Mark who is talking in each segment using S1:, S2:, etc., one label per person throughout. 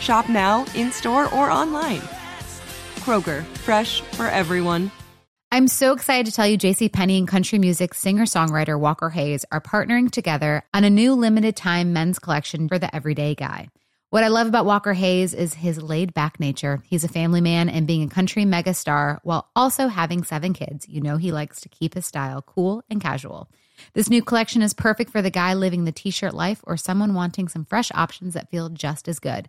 S1: Shop now, in store, or online. Kroger, fresh for everyone.
S2: I'm so excited to tell you JC Penney and country music singer-songwriter Walker Hayes are partnering together on a new limited time men's collection for the everyday guy. What I love about Walker Hayes is his laid back nature. He's a family man and being a country megastar while also having seven kids. You know, he likes to keep his style cool and casual. This new collection is perfect for the guy living the t shirt life or someone wanting some fresh options that feel just as good.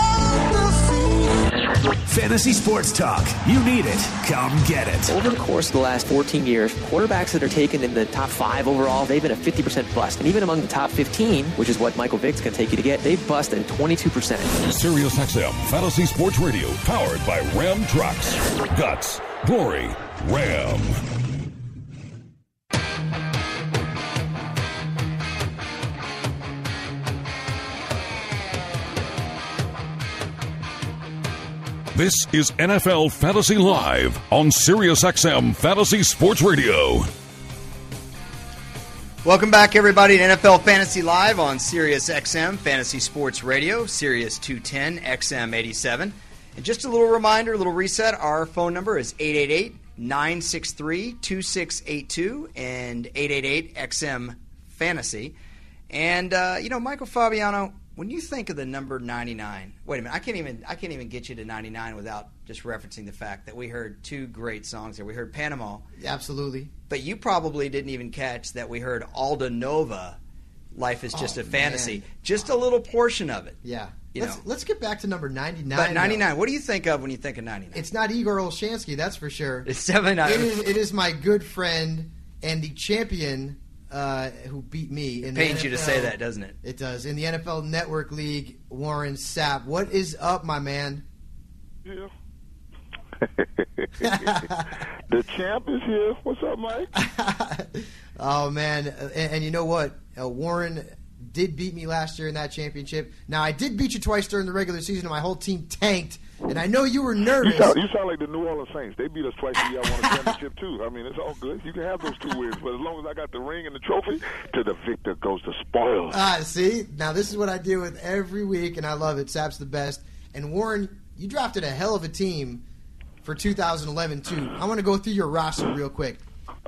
S3: Fantasy sports talk. You need it. Come get it.
S4: Over the course of the last 14 years, quarterbacks that are taken in the top five overall, they've been a 50% bust. And even among the top 15, which is what Michael Vick's going to take you to get, they've busted 22%.
S5: Sirius XM Fantasy Sports Radio, powered by Ram Trucks. Guts, glory, Ram. This is NFL Fantasy Live on SiriusXM Fantasy Sports Radio.
S6: Welcome back, everybody, to NFL Fantasy Live on SiriusXM Fantasy Sports Radio, Sirius 210 XM 87. And just a little reminder, a little reset our phone number is 888 963 2682 and 888 XM Fantasy. And, uh, you know, Michael Fabiano, when you think of the number 99 wait a minute i can't even i can't even get you to 99 without just referencing the fact that we heard two great songs there we heard panama
S7: Absolutely.
S6: but you probably didn't even catch that we heard Aldo Nova life is just
S7: Oh,
S6: a fantasy
S7: man.
S6: just a little portion of it
S7: Yeah.
S6: You
S7: let's
S6: know.
S7: let's get back to number 99.
S6: but
S7: though.
S6: 99 what do you think of when you think of 99
S7: It's not Igor Olshansky, that's for sure.
S6: it's 79
S7: It is, it is my good friend and the champion uh, who beat me. In the
S6: pains you to say that doesn't it
S7: It does. In the NFL Network League, Warren Sapp. What is up, my man?
S8: Yeah. the champ is here. What's up, Mike?
S7: oh, man. And, and you know what? Uh, Warren did beat me last year in that championship. Now, I did beat you twice during the regular season, and my whole team tanked. And I know you were
S8: You
S7: nervous.
S8: sound, you sound like the New Orleans Saints. They beat us twice and y'all won a championship too. I mean, it's all good. You can have those two wins, but as long as I got the ring and the trophy, to the victor goes the spoils.
S7: Ah, see? Now, this is what I deal with every week, and I love it. Sapp's the best. And Warren, you drafted a hell of a team for 2011, too. I want to go through your roster real quick.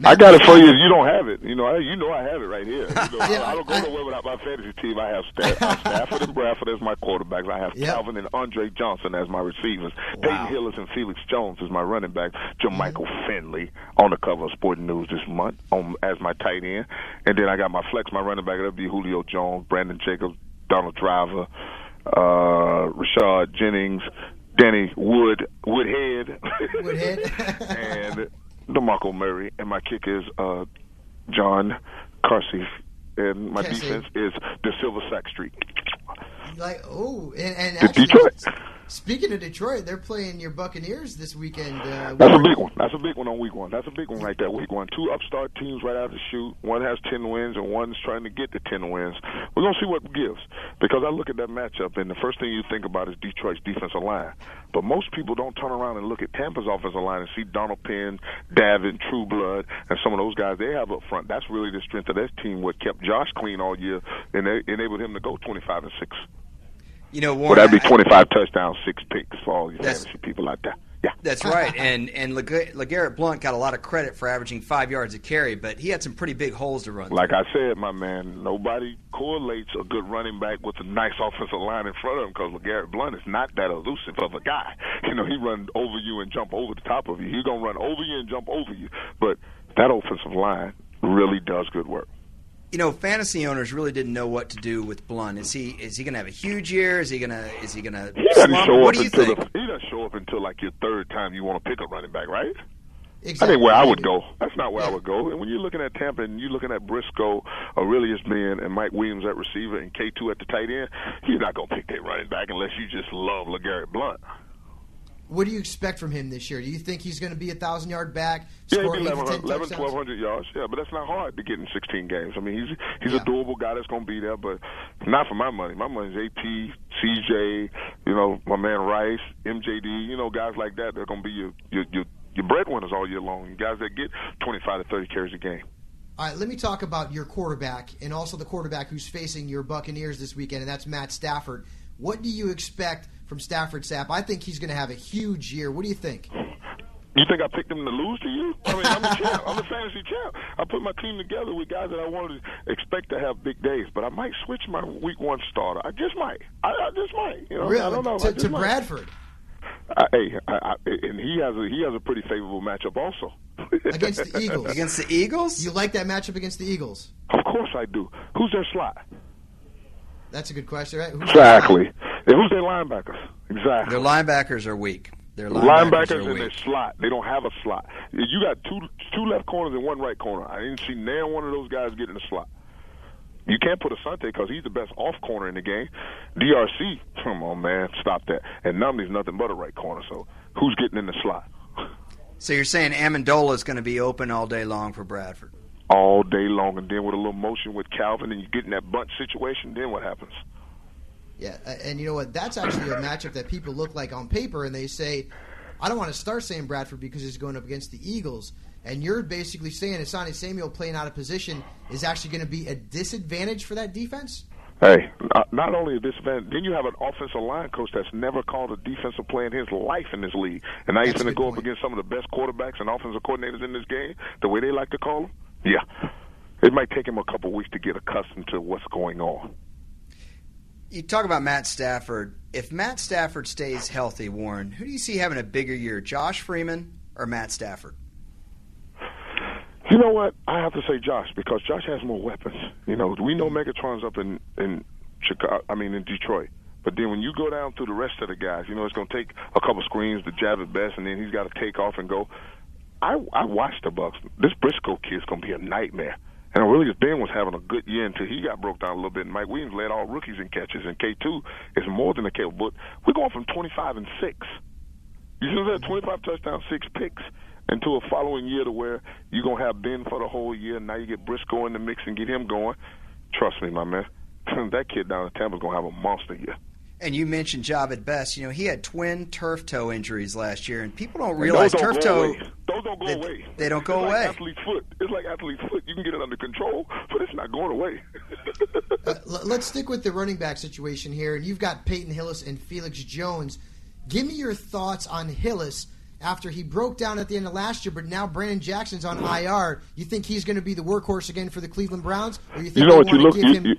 S8: I got it for you. if You don't have it. You know, I, you know I have it right here. You know,
S7: Yeah,
S8: I, I don't go nowhere without my fantasy team. I have Staff, uh, Stafford and Bradford as my quarterbacks. I have
S7: Yep.
S8: Calvin and Andre Johnson as my receivers.
S7: Wow.
S8: Peyton Hillis and Felix Jones as my running back. Jermichael
S7: Mm-hmm.
S8: Finley on the cover of Sporting News this month on, as my tight end. And then I got my flex, my running back. That'll be Julio Jones, Brandon Jacobs, Donald Driver, uh, Rashad Jennings, Danny Wood, Woodhead,
S7: Woodhead.
S8: and DeMarco Murray. And my kick is uh, John Kasay. And my
S7: Kasay.
S8: defense is the Silver Sack Street.
S7: like, oh, and, and actually,
S8: Detroit.
S7: Speaking of Detroit, they're playing your Buccaneers this weekend. Uh,
S8: That's a big one. That's a big one on week one. That's a big one right there. Week one. Two upstart teams right out of the chute. One has ten wins and one's trying to get to ten wins. We're gonna see what gives. Because I look at that matchup and the first thing you think about is Detroit's defensive line. But most people don't turn around and look at Tampa's offensive line and see Donald Penn, Davin, Trueblood, and some of those guys they have up front. That's really the strength of this team. What kept Josh clean all year and enabled him to go twenty five and six.
S6: You know,
S8: Well, that'd be
S6: I-
S8: 25 touchdowns, six picks for all you
S6: That's-
S8: fantasy people out there. Yeah.
S6: That's right, and and Leg- Legarrette Blunt got a lot of credit for averaging five yards a carry, but he had some pretty big holes to run. through.
S8: Like I said, my man, nobody correlates a good running back with a nice offensive line in front of him because LeGarrette Blunt is not that elusive of a guy. You know, he run over you and jump over the top of you. He's going to run over you and jump over you. But that offensive line really does good work.
S6: You know, fantasy owners really didn't know what to do with Blunt. Is he is he going to have a huge year? Is he going to is he going to
S8: He doesn't
S6: slump?
S8: show up until the, he doesn't show up until like your third time you want to pick a running back, right?
S7: Exactly.
S8: I think where I would go. That's not where I would go. And when you're looking at Tampa and you're looking at Briscoe, Arrelious Benn, and Mike Williams at receiver and K2 at the tight end, you're not going to pick that running back unless you just love LeGarrette Blunt.
S7: What do you expect from him this year? Do you think he's going to be a thousand yard back?
S8: Yeah, be 11, 11 1,200 yards. Yeah, but that's not hard to get in 16 games. I mean, he's he's
S7: Yeah.
S8: a doable guy that's going to be there, but not for my money. My money's AP, CJ, you know, my man Rice, MJD, you know, guys like that. They're going to be your your your, your breadwinners all year long. Guys that get 25 to 30 carries a game.
S7: All right, let me talk about your quarterback and also the quarterback who's facing your Buccaneers this weekend, and that's Matt Stafford. What do you expect from Stafford Sapp? I think he's going to have a huge year. What do you think?
S8: You think I picked them to lose to you? I mean, I'm a champ. I'm a fantasy champ. I put my team together with guys that I wanted to expect to have big days, but I might switch my week one starter. I just might. I, I just might. You know,
S7: really?
S8: I don't know.
S7: To, to. Bradford
S8: I, hey, I, I, and he has a he has a pretty favorable matchup also
S7: against the Eagles.
S6: Against the Eagles?
S7: You like that matchup against the Eagles?
S8: Of course I do. Who's their slot?
S7: That's a good question, right? Who's
S8: Exactly. Who's their linebackers? Exactly.
S6: Their linebackers are weak. Their
S8: linebackers,
S6: linebackers, are
S8: in their slot. They don't have a slot. You got two two left corners and one right corner. I didn't see neither one of those guys get in the slot. You can't put Asante because he's the best off corner in the game. DRC, come on man, stop that. And Numley's nothing but a right corner. So who's getting in the slot?
S6: So you're saying Amendola is going to be open all day long for Bradford?
S8: All day long, and then with a little motion with Calvin, and you get in that bunch situation, then what happens?
S7: Yeah, and you know what? That's actually a matchup that people look like on paper, and they say, "I don't want to start saying Bradford because he's going up against the Eagles." And you're basically saying Asante Samuel playing out of position is actually going to be a disadvantage for that defense.
S8: Hey, not, only this event, then you have an offensive line coach that's never called a defensive play in his life in this league, and now he's
S7: That's a
S8: going to go up against some of the best quarterbacks and offensive coordinators in this game, the way they like to call them. Yeah, it might take him a couple weeks to get accustomed to what's going on.
S6: You talk about Matt Stafford. If Matt Stafford stays healthy, Warren, who do you see having a bigger year, Josh Freeman or Matt Stafford?
S8: You know what? I have to say Josh because Josh has more weapons. You know, we know Megatron's up in in Chicago. I mean, in Detroit. But then when you go down through the rest of the guys, you know, it's going to take a couple screens to Jahvid Best, and then he's got to take off and go. I I watched the Bucks. This Briscoe kid's to be a nightmare. And Arrelious Benn was having a good year until he got broke down a little bit. And Mike Williams led all rookies in catches, and K2 is more than a K. But we're going from 25 and six. You see that 25 touchdowns, six picks, into a following year to where you're going to have Benn for the whole year. Now you get Briscoe in the mix and get him going. Trust me, my man. that kid down in Tampa's going to have a monster year.
S6: And you mentioned Jahvid Best. You know, he had twin turf toe injuries last year, and people don't realize turf
S8: don't go
S6: toe.
S8: away. Those don't go
S6: they-
S8: away.
S6: they don't go
S8: it's
S6: away.
S8: Like athlete's foot. It's like athlete's foot. You can get it under control, but it's not going away.
S7: Uh, let's stick with the running back situation here. And you've got Peyton Hillis and Felix Jones. Give me your thoughts on Hillis after he broke down at the end of last year, but now Brandon Jackson's on IR. You think he's going to be the workhorse again for the Cleveland Browns, or you think
S8: you know what
S7: they
S8: you
S7: want
S8: look.
S7: give
S8: You,
S7: him?
S8: you,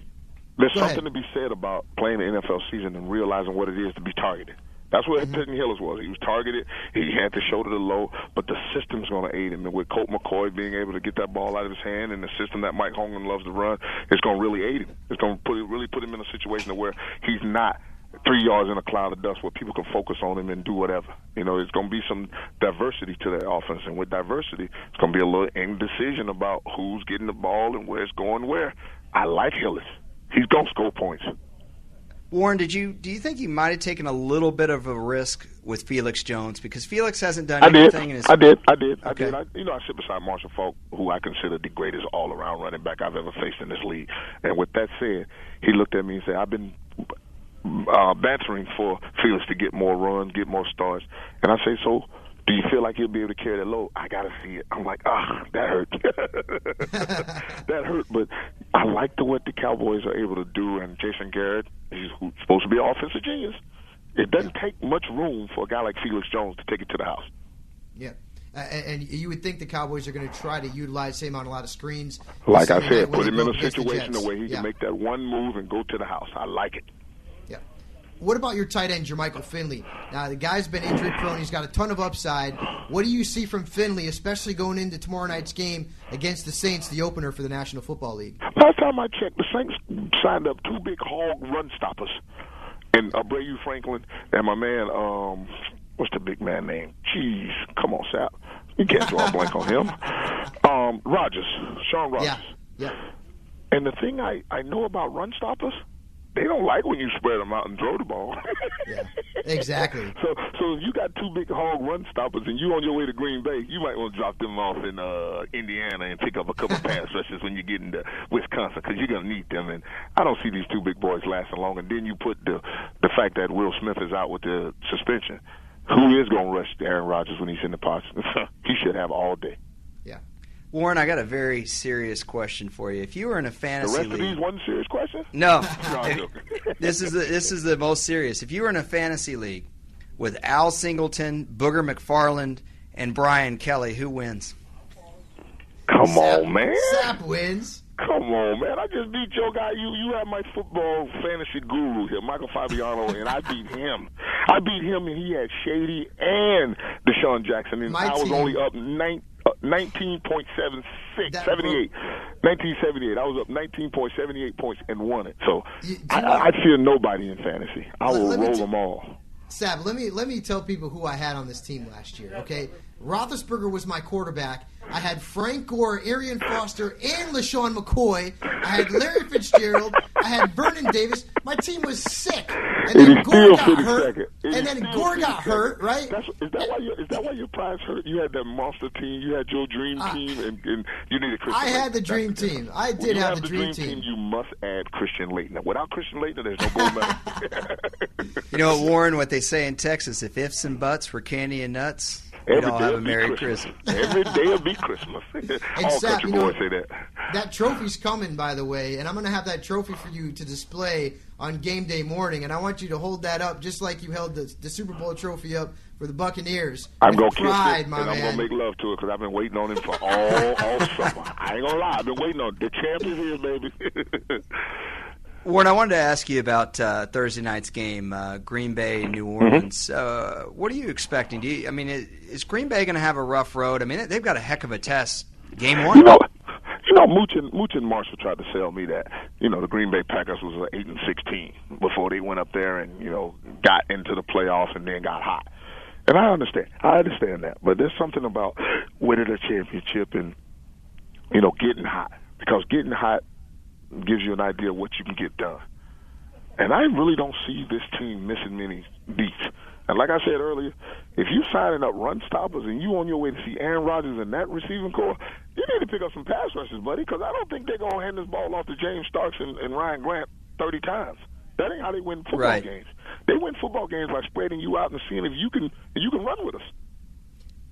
S8: there's
S7: Go
S8: something
S7: ahead.
S8: to be said about playing the NFL season and realizing what it is to be targeted. That's what
S7: Mm-hmm.
S8: Peyton Hillis was. He was targeted. He had to shoulder the low, but the system's going to aid him. And with Colt McCoy being able to get that ball out of his hand, and the system that Mike Holmgren loves to run, it's going to really aid him. It's going to put really put him in a situation where he's not three yards in a cloud of dust where people can focus on him and do whatever. You know, it's going to be some diversity to that offense, and with diversity, it's going to be a little indecision about who's getting the ball and where it's going where. I like Hillis. He's going to score points.
S6: Warren, did you do you think you might have taken a little bit of a risk with Felix Jones because Felix hasn't done
S8: I did.
S6: anything in his
S8: I did. I did. I
S6: Okay.
S8: did. I, you know, I sit beside Marshall Faulk, who I consider the greatest all-around running back I've ever faced in this league. And with that said, he looked at me and said, "I've been uh, bantering for Felix to get more runs, get more starts." And I say, "So, do you feel like you'll be able to carry that load?" I gotta see it. I'm like, ah, that hurt. that hurt. But I like the what the Cowboys are able to do, and Jason Garrett He's supposed to be an offensive genius. It doesn't take much room for a guy like Felix Jones to take it to the house.
S7: Yeah. Uh, and, and you would think the Cowboys are going to try to utilize him on a lot of screens.
S8: Like I said, put him in a situation where he
S7: Yeah.
S8: can make that one move and go to the house. I like it.
S7: What about your tight end, Jermichael Finley? Now, the guy's been injury prone. He's got a ton of upside. What do you see from Finley, especially going into tomorrow night's game against the Saints, the opener for the National Football League?
S8: Last time I checked, the Saints signed up two big hog run stoppers, and Aubrayo Franklin and my man, um, what's the big man name? Jeez, come on, Sapp. You can't draw a blank on him. Um, Rogers, Shaun Rogers.
S7: Yeah. Yeah.
S8: And the thing I I know about run stoppers, they don't like when you spread them out and throw the ball.
S7: Yeah. Exactly.
S8: So, so if you got two big hog run stoppers and you on your way to Green Bay, you might want to drop them off in uh, Indiana and pick up a couple pass rushes when you get into Wisconsin because you're gonna need them. And I don't see these two big boys lasting long. And then you put the the fact that Will Smith is out with the suspension. Who is gonna rush Aaron Rodgers when he's in the pocket? he should have all day.
S7: Yeah.
S6: Warren, I got a very serious question for you. If you were in a fantasy
S8: The
S6: fantasy
S8: rest of
S6: league,
S8: these one serious question.
S6: no,
S8: No,
S6: this is the this is the most serious. If you were in a fantasy league with Al Singleton, Booger McFarland, and Brian Kelly, who wins?
S8: Come
S7: Sapp-
S8: on, man.
S7: Sapp wins.
S8: Come on, man! I just beat your guy. You you have my football fantasy guru here, Michael Fabiano, and I beat him. I beat him, and he had Shady and DeSean Jackson, and
S7: My
S8: I was
S7: team-
S8: only up nine, uh, 19.76,
S7: That
S8: 78, 1978. I was up 19.78 points and won it. So
S7: You-
S8: I,
S7: know-
S8: I, I fear nobody in fantasy. I
S7: Let-
S8: will
S7: let
S8: roll
S7: t-
S8: them all.
S7: Sapp, let me let me tell people who I had on this team last year. Okay, Roethlisberger was my quarterback. I had Frank Gore, Arian Foster, and LeSean McCoy. I had Larry Fitzgerald. I had Vernon Davis. My team was sick. And
S8: And
S7: then Gore got hurt.
S8: And
S7: And then Gore got hurt, right?
S8: That's, is that why your is that why your prize hurt? You had that monster team. You had your dream
S7: I-
S8: team, and, and you needed Christian.
S7: I had the dream
S8: That's the
S7: team. I did
S8: you
S7: have
S8: have
S7: the
S8: the
S7: dream
S8: team.
S7: team.
S8: You must add Christian Laettner. Without Christian Laettner, there's no gold medal.
S6: You know what, Warren? What they say in Texas: if ifs and buts were candy and nuts, we'd all have a
S8: will be
S6: Merry
S8: Christmas.
S6: Christmas.
S8: Every day will be Christmas. all country
S7: you know-
S8: boys say that.
S7: That trophy's coming, by the way, and I'm going to have that trophy for you to display on game day morning. And I want you to hold that up just like you held the, the Super Bowl trophy up for the Buccaneers.
S8: I'm gonna kiss it,
S7: my
S8: and I'm gonna make love to it because I've been waiting on him for all all summer. I ain't gonna lie, I've been waiting on it. the champ is here, baby.
S6: Warren, I wanted to ask you about uh, Thursday night's game, uh, Green Bay, New
S8: Mm-hmm.
S6: Orleans. Uh, what are you expecting? Do you, I mean, is, is Green Bay going to have a rough road? I mean, they've got a heck of a test. Game one.
S8: You know, you know, Mooch and, Mooch and Marshall tried to sell me that. You know, the Green Bay Packers was eight and sixteen before they went up there and you know got into the playoffs and then got hot. And I understand, I understand that, but there's something about winning a championship and you know getting hot because getting hot gives you an idea of what you can get done. And I really don't see this team missing many beats. And like I said earlier, if you're signing up run stoppers and you're on your way to see Aaron Rodgers and that receiving corps, you need to pick up some pass rushes, buddy, because I don't think they're going to hand this ball off to James Starks and, and Ryan Grant 30 times. That ain't how they win football
S6: Right.
S8: games. They win football games by spreading you out and seeing if you can if you can run with us.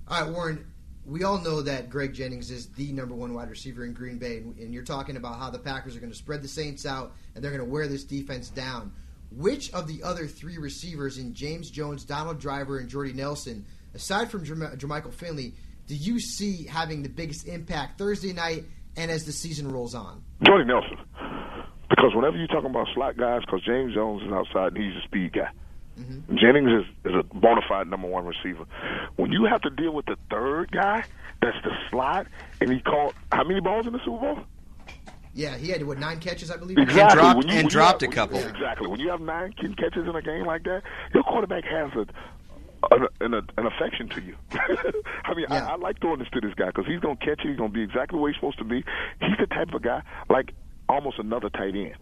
S7: All right, Warren. We all know that Greg Jennings is the number one wide receiver in Green Bay, and and you're talking about how the Packers are going to spread the Saints out and they're going to wear this defense down. Which of the other three receivers in James Jones, Donald Driver, and Jordy Nelson, aside from Jerm- Jermichael Finley, do you see having the biggest impact Thursday night and as the season rolls on?
S8: Jordy Nelson. Because whenever you're talking about slot guys, because James Jones is outside and he's a speed guy. Jennings is, is a bona fide number one receiver. When you have to deal with the third guy, that's the slot, and he caught how many balls in the Super Bowl?
S7: Yeah, he had what nine catches, I believe.
S8: Exactly.
S6: dropped-
S8: When you-
S6: and
S8: when
S6: dropped
S8: have-
S6: a couple.
S8: when you- Exactly. When you have nine catches in a game like that, your quarterback has a an, an, an affection to you. I mean,
S7: Yeah.
S8: I, I like throwing this to this guy because he's going to catch it. He's going to be exactly where he's supposed to be. He's the type of guy like almost another tight end.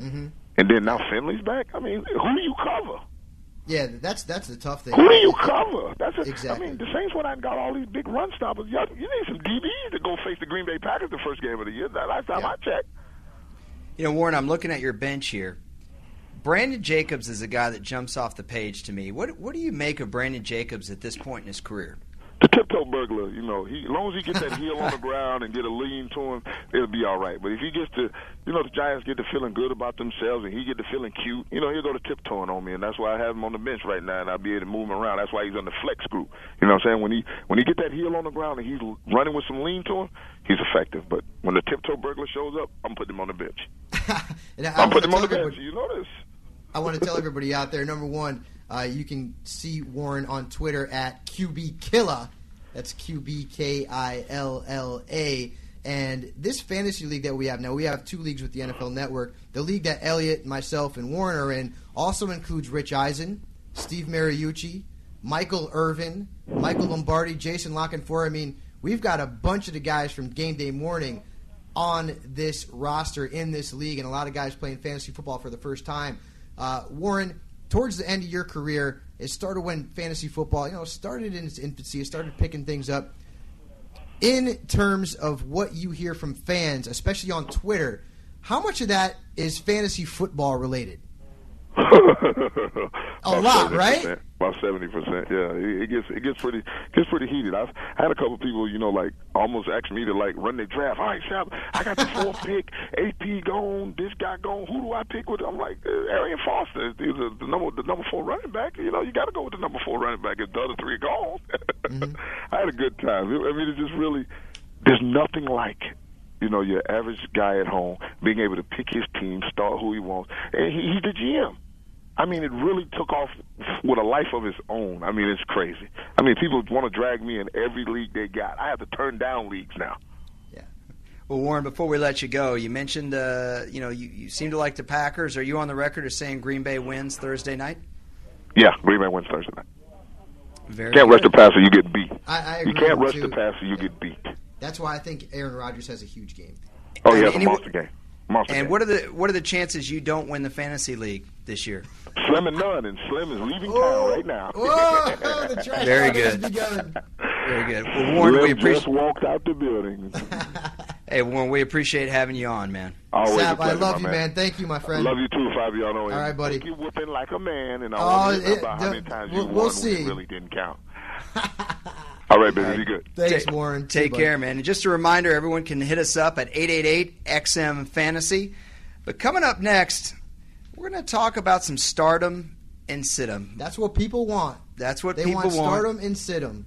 S7: Mm-hmm.
S8: And then now Finley's back. I mean, who do you cover?
S7: Yeah, that's that's the tough thing.
S8: Who do you cover? That's a,
S7: Exactly.
S8: I mean, the Saints went out and got all these big run stoppers. Y'all, you need some DBs to go face the Green Bay Packers the first game of the year. That last time
S7: Yeah.
S8: I checked.
S6: You know, Warren, I'm looking at your bench here. Brandon Jacobs is a guy that jumps off the page to me. What What do you make of Brandon Jacobs at this point in his career?
S8: The tiptoe burglar, you know, he as long as he gets that heel on the ground and get a lean to him, it'll be all right. But if he gets to, you know, the Giants get to feeling good about themselves and he get to feeling cute, you know, he'll go to tiptoeing on me, and that's why I have him on the bench right now, and I'll be able to move him around. That's why he's on the flex group. You know what I'm saying? When he when he get that heel on the ground and he's running with some lean to him, he's effective. But when the tiptoe burglar shows up, I'm putting him on the bench. I'm putting him on the bench. You know this.
S7: I want to tell everybody out there. Number one, uh, you can see Warren on Twitter at QB Killa. That's Q B K I L L A. And this fantasy league that we have now, we have two leagues with the NFL Network. The league that Elliot, myself, and Warren are in also includes Rich Eisen, Steve Mariucci, Michael Irvin, Michael Lombardi, Jason La Canfora. I mean, we've got a bunch of the guys from Game Day Morning on this roster in this league, and a lot of guys playing fantasy football for the first time. Uh, Warren, towards the end of your career, it started when fantasy football, you know, started in its infancy. It started picking things up. In terms of what you hear from fans, especially on Twitter, how much of that is fantasy football related?
S8: A
S7: lot, right?
S8: About seventy percent. Yeah, it, it gets it gets pretty gets pretty heated. I've had a couple people, you know, like almost ask me to like run their draft. All right, Shab, I got the fourth pick. AP gone. This guy gone. Who do I pick with? I'm like uh, Arian Foster. He's the, the number the number four running back. You know, you got to go with the number four running back if the other three are gone. I had a good time. I mean, it's just really there's nothing like you know your average guy at home being able to pick his team, start who he wants, and he, he's the GM. I mean, it really took off with a life of its own. I mean, it's crazy. I mean, people want to drag me in every league they got. I have to turn down leagues now. Yeah.
S6: Well, Warren, before we let you go, you mentioned uh, you know you, you seem to like the Packers. Are you on the record as saying Green Bay wins Thursday night?
S8: Yeah, Green Bay wins Thursday night.
S6: Very
S8: can't rush
S6: good.
S8: the passer, you get beat.
S7: I, I
S8: you can't rush
S7: you.
S8: the passer, you get beat.
S7: That's why I think Aaron Rodgers has a huge game.
S8: Oh, he has a monster game. Monster
S6: And
S8: game.
S6: what are the what are the chances you don't win the fantasy league this year?
S8: Slim and none, and Slim is leaving town right now.
S7: Whoa, the trash
S6: Very good. Very good. Well, Warren, we appreciate.
S8: just walked out the building.
S6: Hey, Warren, we appreciate having you on, man.
S8: Always a
S7: Sapp, I love
S8: my
S7: you, man. Thank you, my friend.
S8: I
S7: friend.
S8: love you too, Fabiano.
S7: All right, buddy.
S8: You whooping like a man, and I
S7: Oh,
S8: want to
S7: it-
S8: about how many times
S7: we'll-
S8: you
S7: we'll see.
S8: when it really didn't count. All right, baby, be good.
S7: Thanks,
S6: Ta-
S7: Warren.
S6: Take
S7: See you, bud.
S6: care, man. And just a reminder, everyone can hit us up at 888-XM Fantasy. But coming up next, we're going to talk about some stardom and situm.
S7: That's what people want.
S6: That's what
S7: They
S6: people
S7: want
S6: want.
S7: stardom and situm.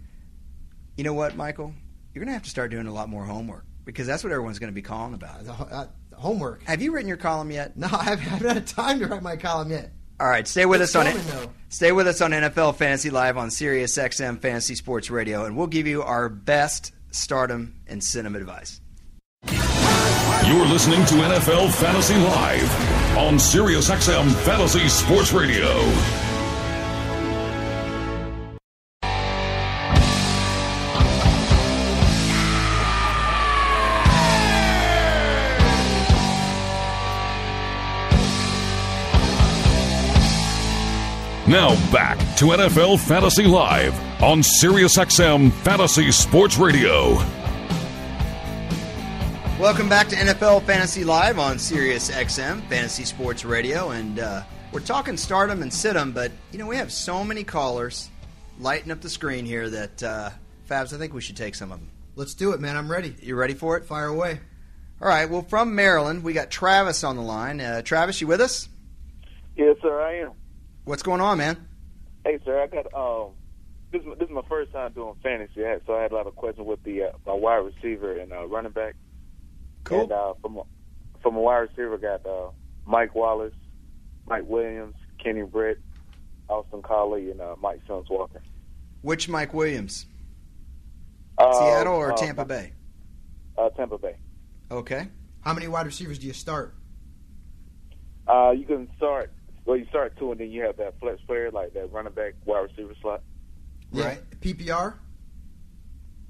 S6: You know what, Michael? You're going to have to start doing a lot more homework because that's what everyone's going to be calling about.
S7: The, uh, homework.
S6: Have you written your column yet?
S7: No, I haven't, I haven't had time to write my column yet.
S6: All right, stay with
S7: It's
S6: us on it. Stay with us on NFL Fantasy Live on Sirius XM Fantasy Sports Radio, and we'll give you our best stardom and cinema advice.
S5: You're listening to NFL Fantasy Live on SiriusXM Fantasy Sports Radio. Now back to NFL Fantasy Live on SiriusXM Fantasy Sports Radio.
S6: Welcome back to NFL Fantasy Live on SiriusXM Fantasy Sports Radio, and uh, we're talking stardom and situm, but you know we have so many callers lighting up the screen here that uh, Fabs, I think we should take some of them.
S7: Let's do it, man. I'm ready.
S6: You ready for it?
S7: Fire away.
S6: All right. Well, from Maryland, we got Travis on the line. Uh, Travis, you with us?
S9: Yes, sir, I am.
S6: What's going on, man?
S9: Hey, sir, I got um. This is, my- this is my first time doing fantasy, so I had a lot of questions with the uh, my wide receiver and uh, running back.
S6: Cool.
S9: And uh, from a- from a wide receiver, got uh, Mike Wallace, Mike Williams, Kenny Britt, Austin Collie, and uh, Mike Sims Walker.
S6: Which Mike Williams?
S9: Uh,
S6: Seattle or
S9: uh,
S6: Tampa Bay?
S9: Uh, Tampa Bay.
S6: Okay.
S7: How many wide receivers do you start?
S9: Uh, you can start. Well, you start two, and then you have that flex player like that running back wide receiver slot.
S7: Yeah. PPR?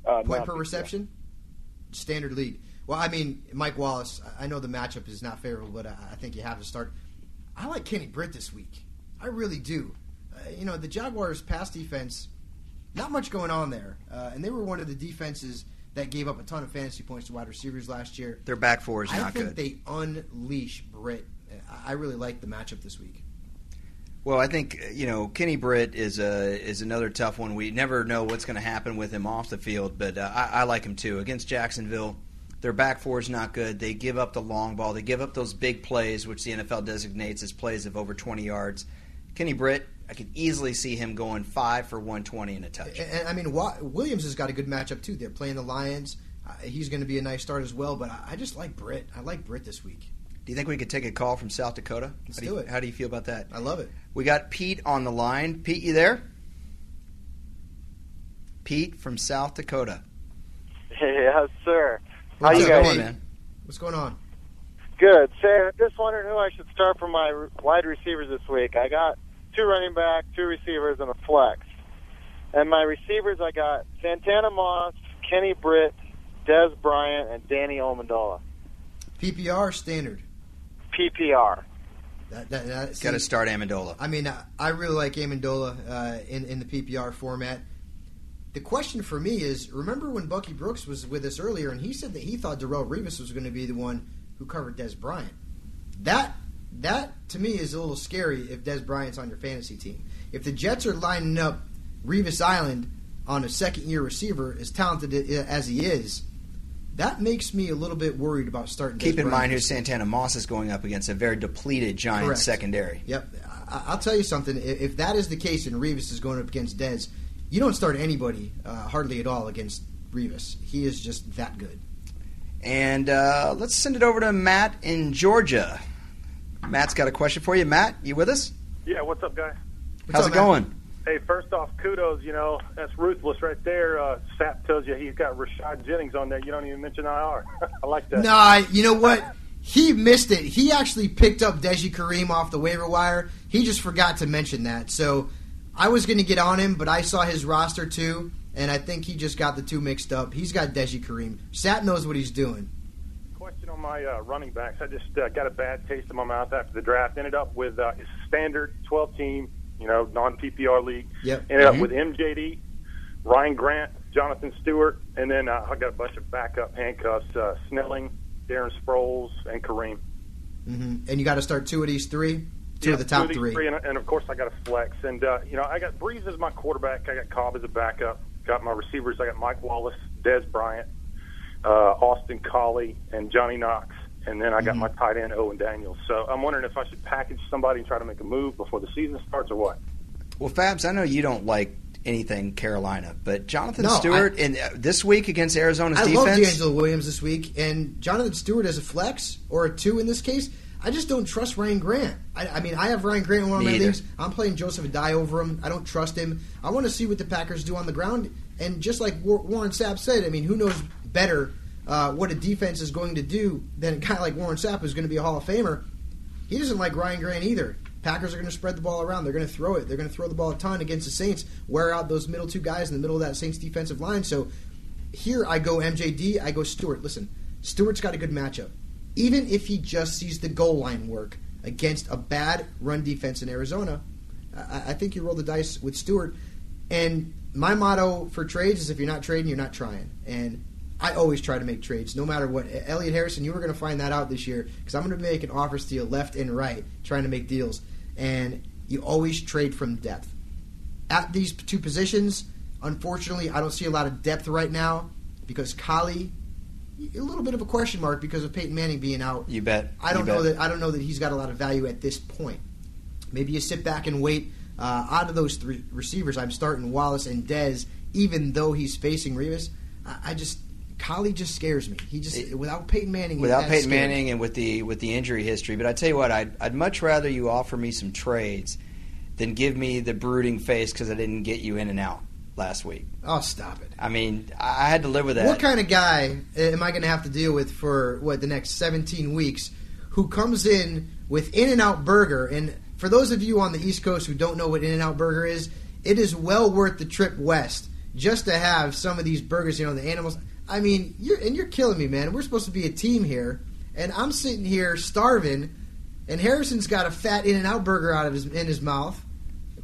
S9: Uh,
S7: Point
S9: no,
S7: per reception? Standard league. Well, I mean, Mike Wallace, I I know the matchup is not favorable, but I I think you have to start. I like Kenny Britt this week. I really do. Uh, you know, the Jaguars' pass defense, not much going on there. Uh, and they were one of the defenses that gave up a ton of fantasy points to wide receivers last year.
S6: Their back four is
S7: I
S6: not
S7: think
S6: good.
S7: they unleash Britt. I- I really like the matchup this week.
S6: Well, I think you know Kenny Britt is a is another tough one. We never know what's going to happen with him off the field, but uh, I, I like him too against Jacksonville. Their back four is not good. They give up the long ball. They give up those big plays, which the NFL designates as plays of over 20 yards. Kenny Britt, I could easily see him going five for 120 and a touch.
S7: And, I mean, Williams has got a good matchup too. They're playing the Lions. Uh, he's going to be a nice start as well. But I just like Britt. I like Britt this week.
S6: Do you think we could take a call from South Dakota?
S7: Let's
S6: how
S7: do,
S6: do you,
S7: it.
S6: How do you feel about that?
S7: I love it.
S6: We got Pete on the line. Pete, you there? Pete from South Dakota.
S10: Yes, sir.
S7: What's
S10: How you
S7: up,
S10: guys?
S7: Pete? What's going on?
S10: Good. Say, I'm just wondering who I should start for my wide receivers this week. I got two running back, two receivers, and a flex. And my receivers, I got Santana Moss, Kenny Britt, Dez Bryant, and Danny Amendola.
S7: PPR standard.
S10: PPR.
S7: That, that, that,
S6: Got to start Amendola.
S7: I mean, I, I really like Amendola uh, in in the PPR format. The question for me is: Remember when Bucky Brooks was with us earlier, and he said that he thought Darrelle Revis was going to be the one who covered Dez Bryant. That that to me is a little scary if Dez Bryant's on your fantasy team. If the Jets are lining up Revis Island on a second year receiver, as talented as he is, that makes me a little bit worried about starting.
S6: Keep in
S7: Bryant
S6: mind who
S7: this season.
S6: Santana Moss is going up against a very depleted Giants
S7: Correct.
S6: secondary.
S7: Yep. I- I'll tell you something. If that is the case and Revis is going up against Dez, you don't start anybody uh, hardly at all against Revis. He is just that good.
S6: And uh, let's send it over to Matt in Georgia. Matt's got a question for you. Matt, you with us?
S11: Yeah, what's up, guys?
S6: How's it going?
S11: Hey, first off, kudos. You know, that's ruthless right there. Uh, Sapp tells you he's got Rashad Jennings on there. You don't even mention IR. I like that.
S7: Nah, you know what? He missed it. He actually picked up Deji Karim off the waiver wire. He just forgot to mention that. So I was going to get on him, but I saw his roster too, and I think he just got the two mixed up. He's got Deji Karim. Sapp knows what he's doing.
S11: Question on my uh, running backs. I just uh, got a bad taste in my mouth after the draft. Ended up with uh, standard 12 team, you know, non PPR league.
S7: Yep.
S11: Ended
S7: Mhm.
S11: up with MJD, Ryan Grant, Jonathan Stewart, and then uh, I got a bunch of backup handcuffs: uh, Snelling, Darren Sproles, and Karim.
S7: hmm And you got to start two of these three, two
S11: Yeah,
S7: of the top
S11: these
S7: three.
S11: and, and of course I got a flex, and uh, you know I got Brees as my quarterback. I got Kolb as a backup. Got my receivers. I got Mike Wallace, Dez Bryant, uh, Austin Collie, and Johnny Knox. And then I got
S7: Mm-hmm.
S11: my tight end Owen Daniels. So I'm wondering if I should package somebody and try to make a move before the season starts, or what?
S6: Well, Fabs, I know you don't like anything Carolina, but Jonathan
S7: No,
S6: Stewart in uh, this week against Arizona's
S7: I
S6: defense.
S7: love DeAngelo Williams this week, and Jonathan Stewart as a flex or a two in this case. I just don't trust Ryan Grant. I, I mean, I have Ryan Grant in one of
S6: Me
S7: my
S6: either.
S7: leagues. I'm playing Joseph Addai over him. I don't trust him. I want to see what the Packers do on the ground. And just like Warren Sapp said, I mean, who knows better uh, what a defense is going to do then a guy like Warren Sapp, who's going to be a Hall of Famer. He doesn't like Ryan Grant either. Packers are going to spread the ball around. They're going to throw it. They're going to throw the ball a ton against the Saints. Wear out those middle two guys in the middle of that Saints defensive line. So here I go MJD. I go Stewart. Listen, Stewart's got a good matchup. Even if he just sees the goal line work against a bad run defense in Arizona, I, I think you roll the dice with Stewart. And my motto for trades is if you're not trading, you're not trying. And I always try to make trades, no matter what. Elliot Harrison, you were going to find that out this year because I'm going to be making offers to you left and right, trying to make deals. And you always trade from depth. At these two positions, unfortunately, I don't see a lot of depth right now because Collie, a little bit of a question mark because of Peyton Manning being out.
S6: You bet.
S7: I don't
S6: You
S7: know
S6: bet.
S7: that I don't know that he's got a lot of value at this point. Maybe you sit back and wait. Uh, out of those three receivers, I'm starting Wallace and Dez, even though he's facing Revis. I, I just Collie just scares me. He just without Peyton Manning.
S6: without Peyton
S7: scary.
S6: Manning and with the with the injury history. But I tell you what, I'd I'd much rather you offer me some trades than give me the brooding face because I didn't get you in and out last week.
S7: Oh, stop it!
S6: I mean, I I had to live with that.
S7: What kind of guy am I going to have to deal with for what the next 17 weeks? Who comes in with In-N-Out Burger? And for those of you on the East Coast who don't know what In-N-Out Burger is, it is well worth the trip west just to have some of these burgers. You know, the animals. I mean, you're and you're killing me, man. We're supposed to be a team here, and I'm sitting here starving, and Harrison's got a fat In-N-Out Burger out of his in his mouth.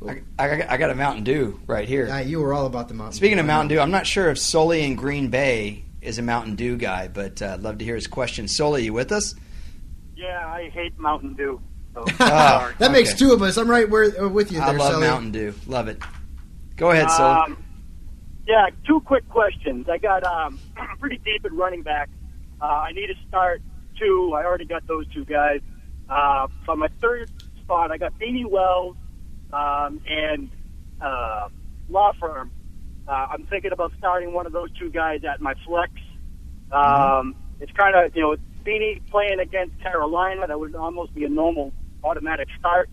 S6: I, I, I got a Mountain Dew right here.
S7: Uh, you were all about the Mountain.
S6: Speaking
S7: Dew.
S6: of Mountain Dew, I'm not sure if Sully in Green Bay is a Mountain Dew guy, but uh, I'd love to hear his question. Sully, you with us?
S12: Yeah, I hate Mountain Dew.
S10: So,
S6: Ah,
S10: sorry.
S7: That makes two of us. I'm right where, uh, with you there,
S6: I love
S7: Sully.
S6: Mountain Dew. Love it. Go ahead, Sully.
S12: Yeah, two quick questions. I got um, pretty deep at running back. Uh, I need to start two. I already got those two guys. Uh, but my third spot, I got Beanie Wells um, and uh, Law Firm. Uh, I'm thinking about starting one of those two guys at my flex. Um, It's kind of, you know, Beanie playing against Carolina, that would almost be a normal automatic start.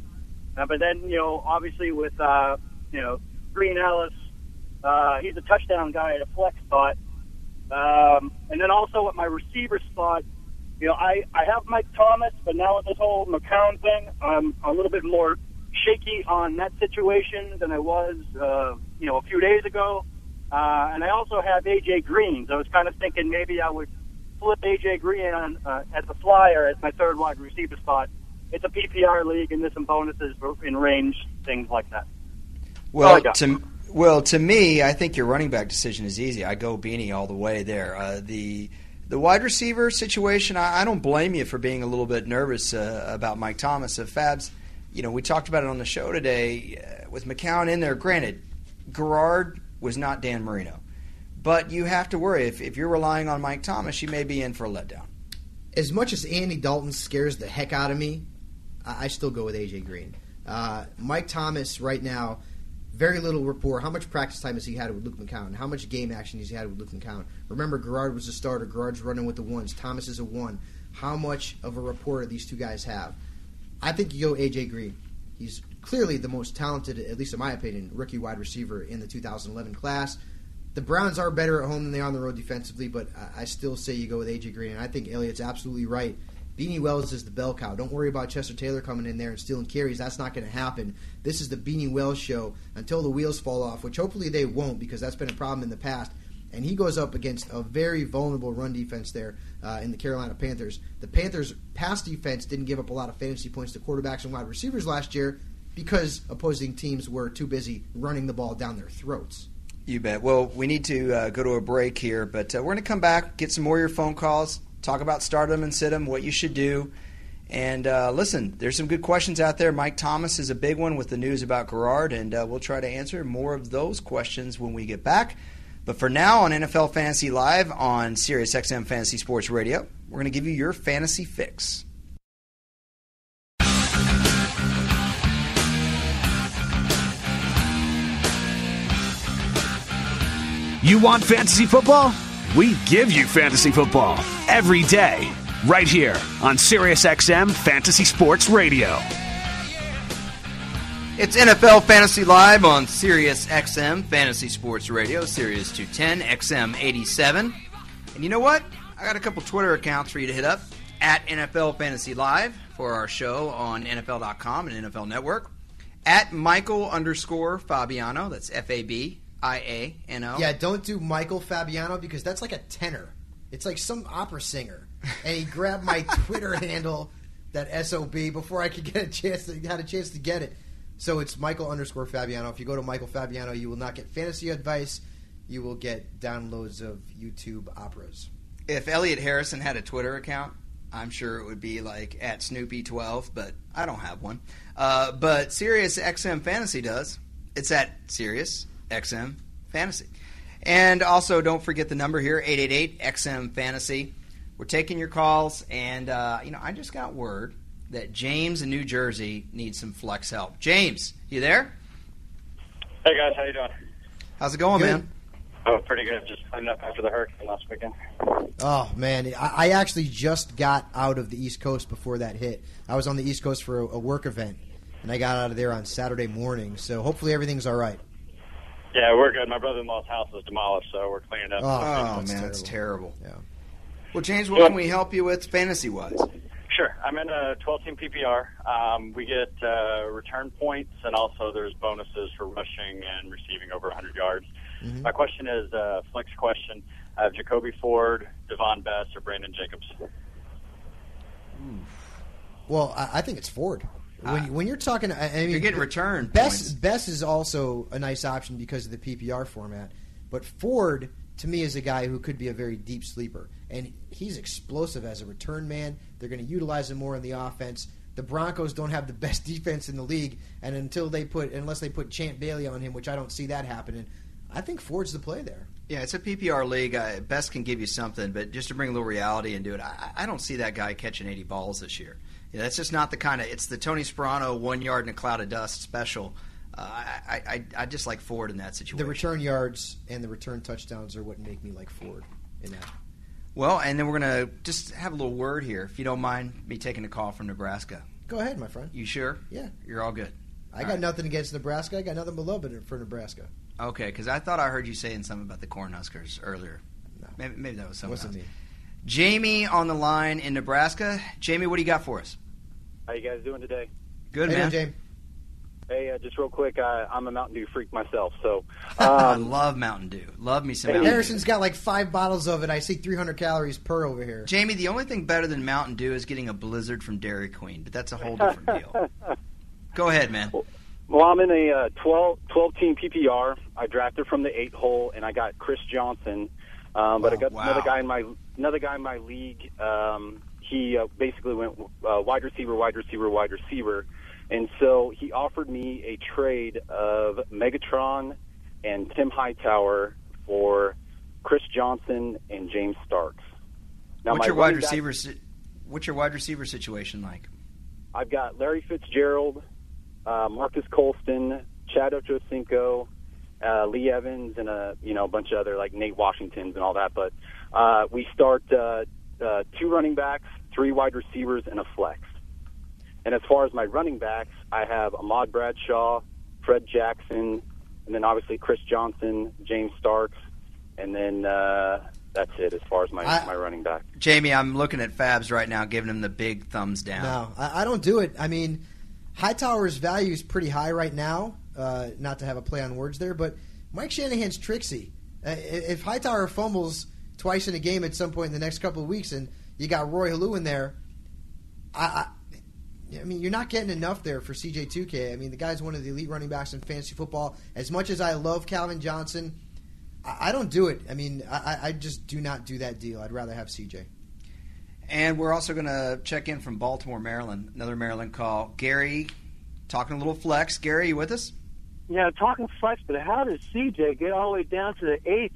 S12: Uh, but then, you know, obviously with, uh, you know, Green Ellis, uh, he's a touchdown guy at a flex spot. Um, and then also at my receiver spot, you know, I, I have Mike Thomas, but now with this whole McCown thing, I'm a little bit more shaky on that situation than I was, uh, you know, a few days ago. Uh, and I also have AJ Green. So I was kind of thinking maybe I would flip AJ Green on, uh, as the flyer as my third wide receiver spot. It's a PPR league, and there's some bonuses in range, things like that.
S6: Well,
S12: got.
S6: to well to me, I think your running back decision is easy. I go Beanie all the way there. Uh, the the wide receiver situation, I, I don't blame you for being a little bit nervous uh, about Mike Thomas. Uh, Fabs, you know, we talked about it on the show today uh, with McCown in there. Granted, Garrard was not Dan Marino, but you have to worry if, if you're relying on Mike Thomas, you may be in for a letdown.
S7: as much as Andy Dalton scares the heck out of me, I, I still go with AJ Green. Uh, Mike Thomas right now, very little rapport. How much practice time has he had with Luke McCown? How much game action has he had with Luke McCown? Remember, Garrard was a starter. Garrard's running with the ones. Thomas is a one. How much of a rapport these two guys have? I think you go AJ Green. He's clearly the most talented, at least in my opinion, rookie wide receiver in the 2011 class. The Browns are better at home than they are on the road defensively, but I- I still say you go with AJ Green. And I think Elliot's absolutely right. Beanie Wells is the bell cow. Don't worry about Chester Taylor coming in there and stealing carries. That's not going to happen. This is the Beanie Wells show until the wheels fall off, which hopefully they won't because that's been a problem in the past. And he goes up against a very vulnerable run defense there uh, in the Carolina Panthers. The Panthers' pass defense didn't give up a lot of fantasy points to quarterbacks and wide receivers last year because opposing teams were too busy running the ball down their throats.
S6: You bet. Well, we need to uh, go to a break here, but uh, we're going to come back, get some more of your phone calls, talk about stardom and sit 'em, what you should do. And uh, listen, there's some good questions out there. Mike Thomas is a big one with the news about Garrard, and uh, we'll try to answer more of those questions when we get back. But for now, on NFL Fantasy Live on SiriusXM Fantasy Sports Radio, we're going to give you your fantasy fix.
S3: You want fantasy football? We give you fantasy football every day, right here on SiriusXM Fantasy Sports Radio.
S6: It's NFL Fantasy Live on SiriusXM Fantasy Sports Radio, Sirius 210, XM 87. And you know what? I got a couple Twitter accounts for you to hit up at NFL Fantasy Live for our show on NFL.com and NFL Network. At Michael underscore Fabiano, that's F A B I A N O.
S7: Yeah, don't do Michael Fabiano because that's like a tenor. It's like some opera singer. And he grabbed my Twitter handle, that SOB, before I could get a chance to had a chance to get it. So it's Michael underscore Fabiano. If you go to Michael Fabiano, you will not get fantasy advice. You will get downloads of YouTube operas.
S6: If Elliot Harrison had a Twitter account, I'm sure it would be like at Snoopy12, but I don't have one. Uh, but Sirius XM Fantasy does. It's at Sirius XM Fantasy. And also, don't forget the number here 888 XM Fantasy. We're taking your calls, and uh, you know, I just got word that James in New Jersey needs some flex help. James, you there?
S13: Hey guys, how you doing?
S6: How's it going,
S7: Good.
S6: man?
S13: Oh, pretty good. Just cleaning up after the hurricane last weekend.
S7: Oh man, I, I actually just got out of the East Coast before that hit. I was on the East Coast for a, a work event, and I got out of there on Saturday morning. So hopefully everything's all right.
S13: Yeah, we're good. My brother-in-law's house was demolished, so we're cleaning up.
S7: Oh,
S6: Oh,
S7: that's
S6: man, that's terrible.
S7: Yeah.
S6: Well, James, what can we help you with fantasy wise?
S13: Sure. I'm in a 12-team PPR. Um, we get uh, return points, and also there's bonuses for rushing and receiving over 100 yards.
S7: Mhm.
S13: My question is a flex question. I have Jacoby Ford, Devon Best, or Brandon Jacobs.
S7: Well, I, I think it's Ford. When, when you're talking, I, mean,
S6: Ah. You're getting return.
S7: Best is also a nice option because of the PPR format. But Ford, to me, is a guy who could be a very deep sleeper, and he's explosive as a return man. They're going to utilize him more in the offense. the Broncos don't have the best defense in the league, and until they put, unless they put Champ Bailey on him, which I don't see that happening, I think Ford's the play there.
S6: Yeah, it's a PPR league. Uh, Best can give you something, but just to bring a little reality into it, I, I don't see that guy catching 80 balls this year. Yeah, that's just not the kind of. It's the Tony Sparano one yard in a cloud of dust special. Uh, I, I I just like Ford in that situation.
S7: The return yards and the return touchdowns are what make me like Ford in that.
S6: Well, and then we're gonna just have a little word here, if you don't mind me taking a call from Nebraska.
S7: Go ahead, my friend.
S6: You sure?
S7: Yeah.
S6: You're all good.
S7: I
S6: All
S7: got
S6: right.
S7: nothing against Nebraska. I got nothing below but love for Nebraska.
S6: Okay, because I thought I heard you saying something about the Cornhuskers earlier. Maybe, maybe that was something
S7: Wasn't
S6: else.
S7: me.
S6: Jamie on the line in Nebraska. Jamie, what do you got for us?
S14: How you guys doing today?
S6: Good,
S7: Hey,
S6: man.
S7: James.
S14: Hey, uh, just real quick, I, I'm a Mountain Dew freak myself, so
S6: I
S14: um,
S6: love Mountain Dew. Love me some Mountain Dew.
S7: Harrison's got like five bottles of it. I see 300 calories per over here.
S6: Jamie, the only thing better than Mountain Dew is getting a Blizzard from Dairy Queen, but that's a whole different deal. Go ahead, man.
S14: well, I'm in a uh, 12, 12 team PPR. I drafted from the eight hole, and I got Chris Johnson. Um, but I got
S6: Wow.
S14: another guy in my another guy in my league. Um, he uh, basically went uh, wide receiver, wide receiver, wide receiver, and so he offered me a trade of Megatron and Tim Hightower for Chris Johnson and James Starks. Now,
S6: what's
S14: my
S6: your wide receiver? si- What's your wide receiver situation like?
S14: I've got Larry Fitzgerald, uh, Marques Colston, Chad Ochocinco, uh, Lee Evans, and a you know a bunch of other like Nate Washingtons and all that. But uh, we start uh, uh, two running backs, three wide receivers, and a flex. And as far as my running backs, I have Ahmad Bradshaw, Fred Jackson, and then obviously Chris Johnson, James Starks, and then uh, that's it as far as my
S7: I-
S14: my running back.
S6: Jamie, I'm looking at Fabs right now, giving him the big thumbs down.
S7: No, I, I don't do it. I mean, Hightower's value is pretty high right now. Uh, not to have a play on words there, but Mike Shanahan's tricksy. Uh, if Hightower fumbles twice in a game at some point in the next couple of weeks, and you got Roy Helu in there, I, I, I mean, you're not getting enough there for CJ2K. I mean, the guy's one of the elite running backs in fantasy football. As much as I love Calvin Johnson, I, I don't do it. I mean, I, I- I just do not do that deal. I'd rather have CJ.
S6: And we're also going to check in from Baltimore, Maryland. Another Maryland call. Gary, talking a little flex. Gary, you with us?
S15: Yeah, talking flex, but how does CJ get all the way down to the eighth?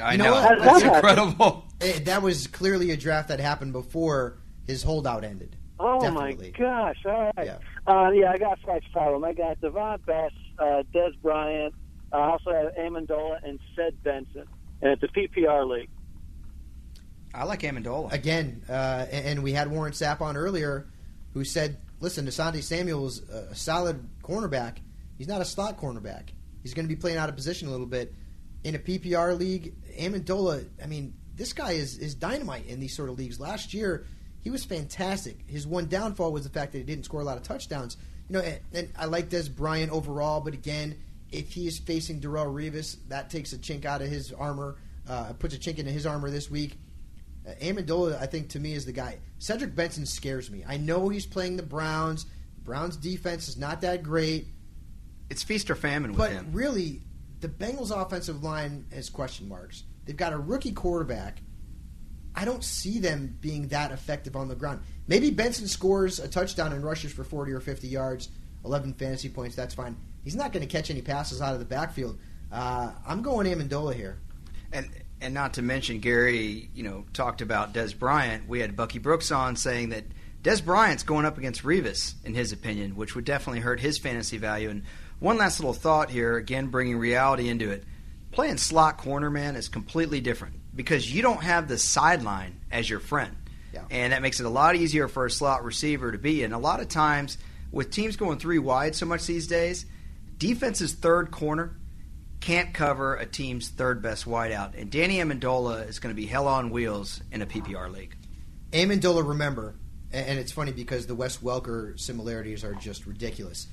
S6: I
S7: You know
S6: know.
S7: what?
S6: That's
S15: that
S6: incredible.
S7: Eh, that was clearly a draft that happened before his holdout ended.
S15: Oh
S7: Definitely.
S15: my gosh! All right.
S7: Yeah.
S15: Uh, yeah, I got flex problem. I got Jahvid Best, uh, Dez Bryant. I also have Amendola and Ced Benson, and it's a PPR league.
S6: I like Amendola.
S7: Again, uh, and and we had Warren Sapp on earlier, who said, "Listen, Asante Samuel's a solid cornerback. He's not a slot cornerback. He's going to be playing out of position a little bit in a PPR league. Amendola, I mean, this guy is is dynamite in these sort of leagues. Last year, he was fantastic. His one downfall was the fact that he didn't score a lot of touchdowns. You know, and, and I like Dez Bryant overall, but again, if he is facing Darrelle Revis, that takes a chink out of his armor, uh, puts a chink into his armor this week. Uh, Amendola, I think, to me, is the guy. Cedric Benson scares me. I know he's playing the Browns. Browns' defense is not that great.
S6: It's feast or famine with
S7: But
S6: him.
S7: really, the Bengals' offensive line has question marks. They've got a rookie quarterback. I don't see them being that effective on the ground. Maybe Benson scores a touchdown and rushes for 40 or 50 yards, 11 fantasy points. That's fine. He's not going to catch any passes out of the backfield. Uh, I'm going Amendola here.
S6: And and not to mention Gary, you know, talked about Dez Bryant. We had Bucky Brooks on saying that Dez Bryant's going up against Revis, in his opinion, which would definitely hurt his fantasy value. And one last little thought here, again, bringing reality into it. Playing slot corner, man, is completely different because you don't have the sideline as your friend.
S7: Yeah.
S6: And that makes it a lot easier for a slot receiver to be. And a lot of times, with teams going three wide so much these days, defense's third corner can't cover a team's third best wideout. And Danny Amendola is going to be hell on wheels in a PPR league.
S7: Amendola, remember, and and it's funny because the Wes Welker similarities are just ridiculous.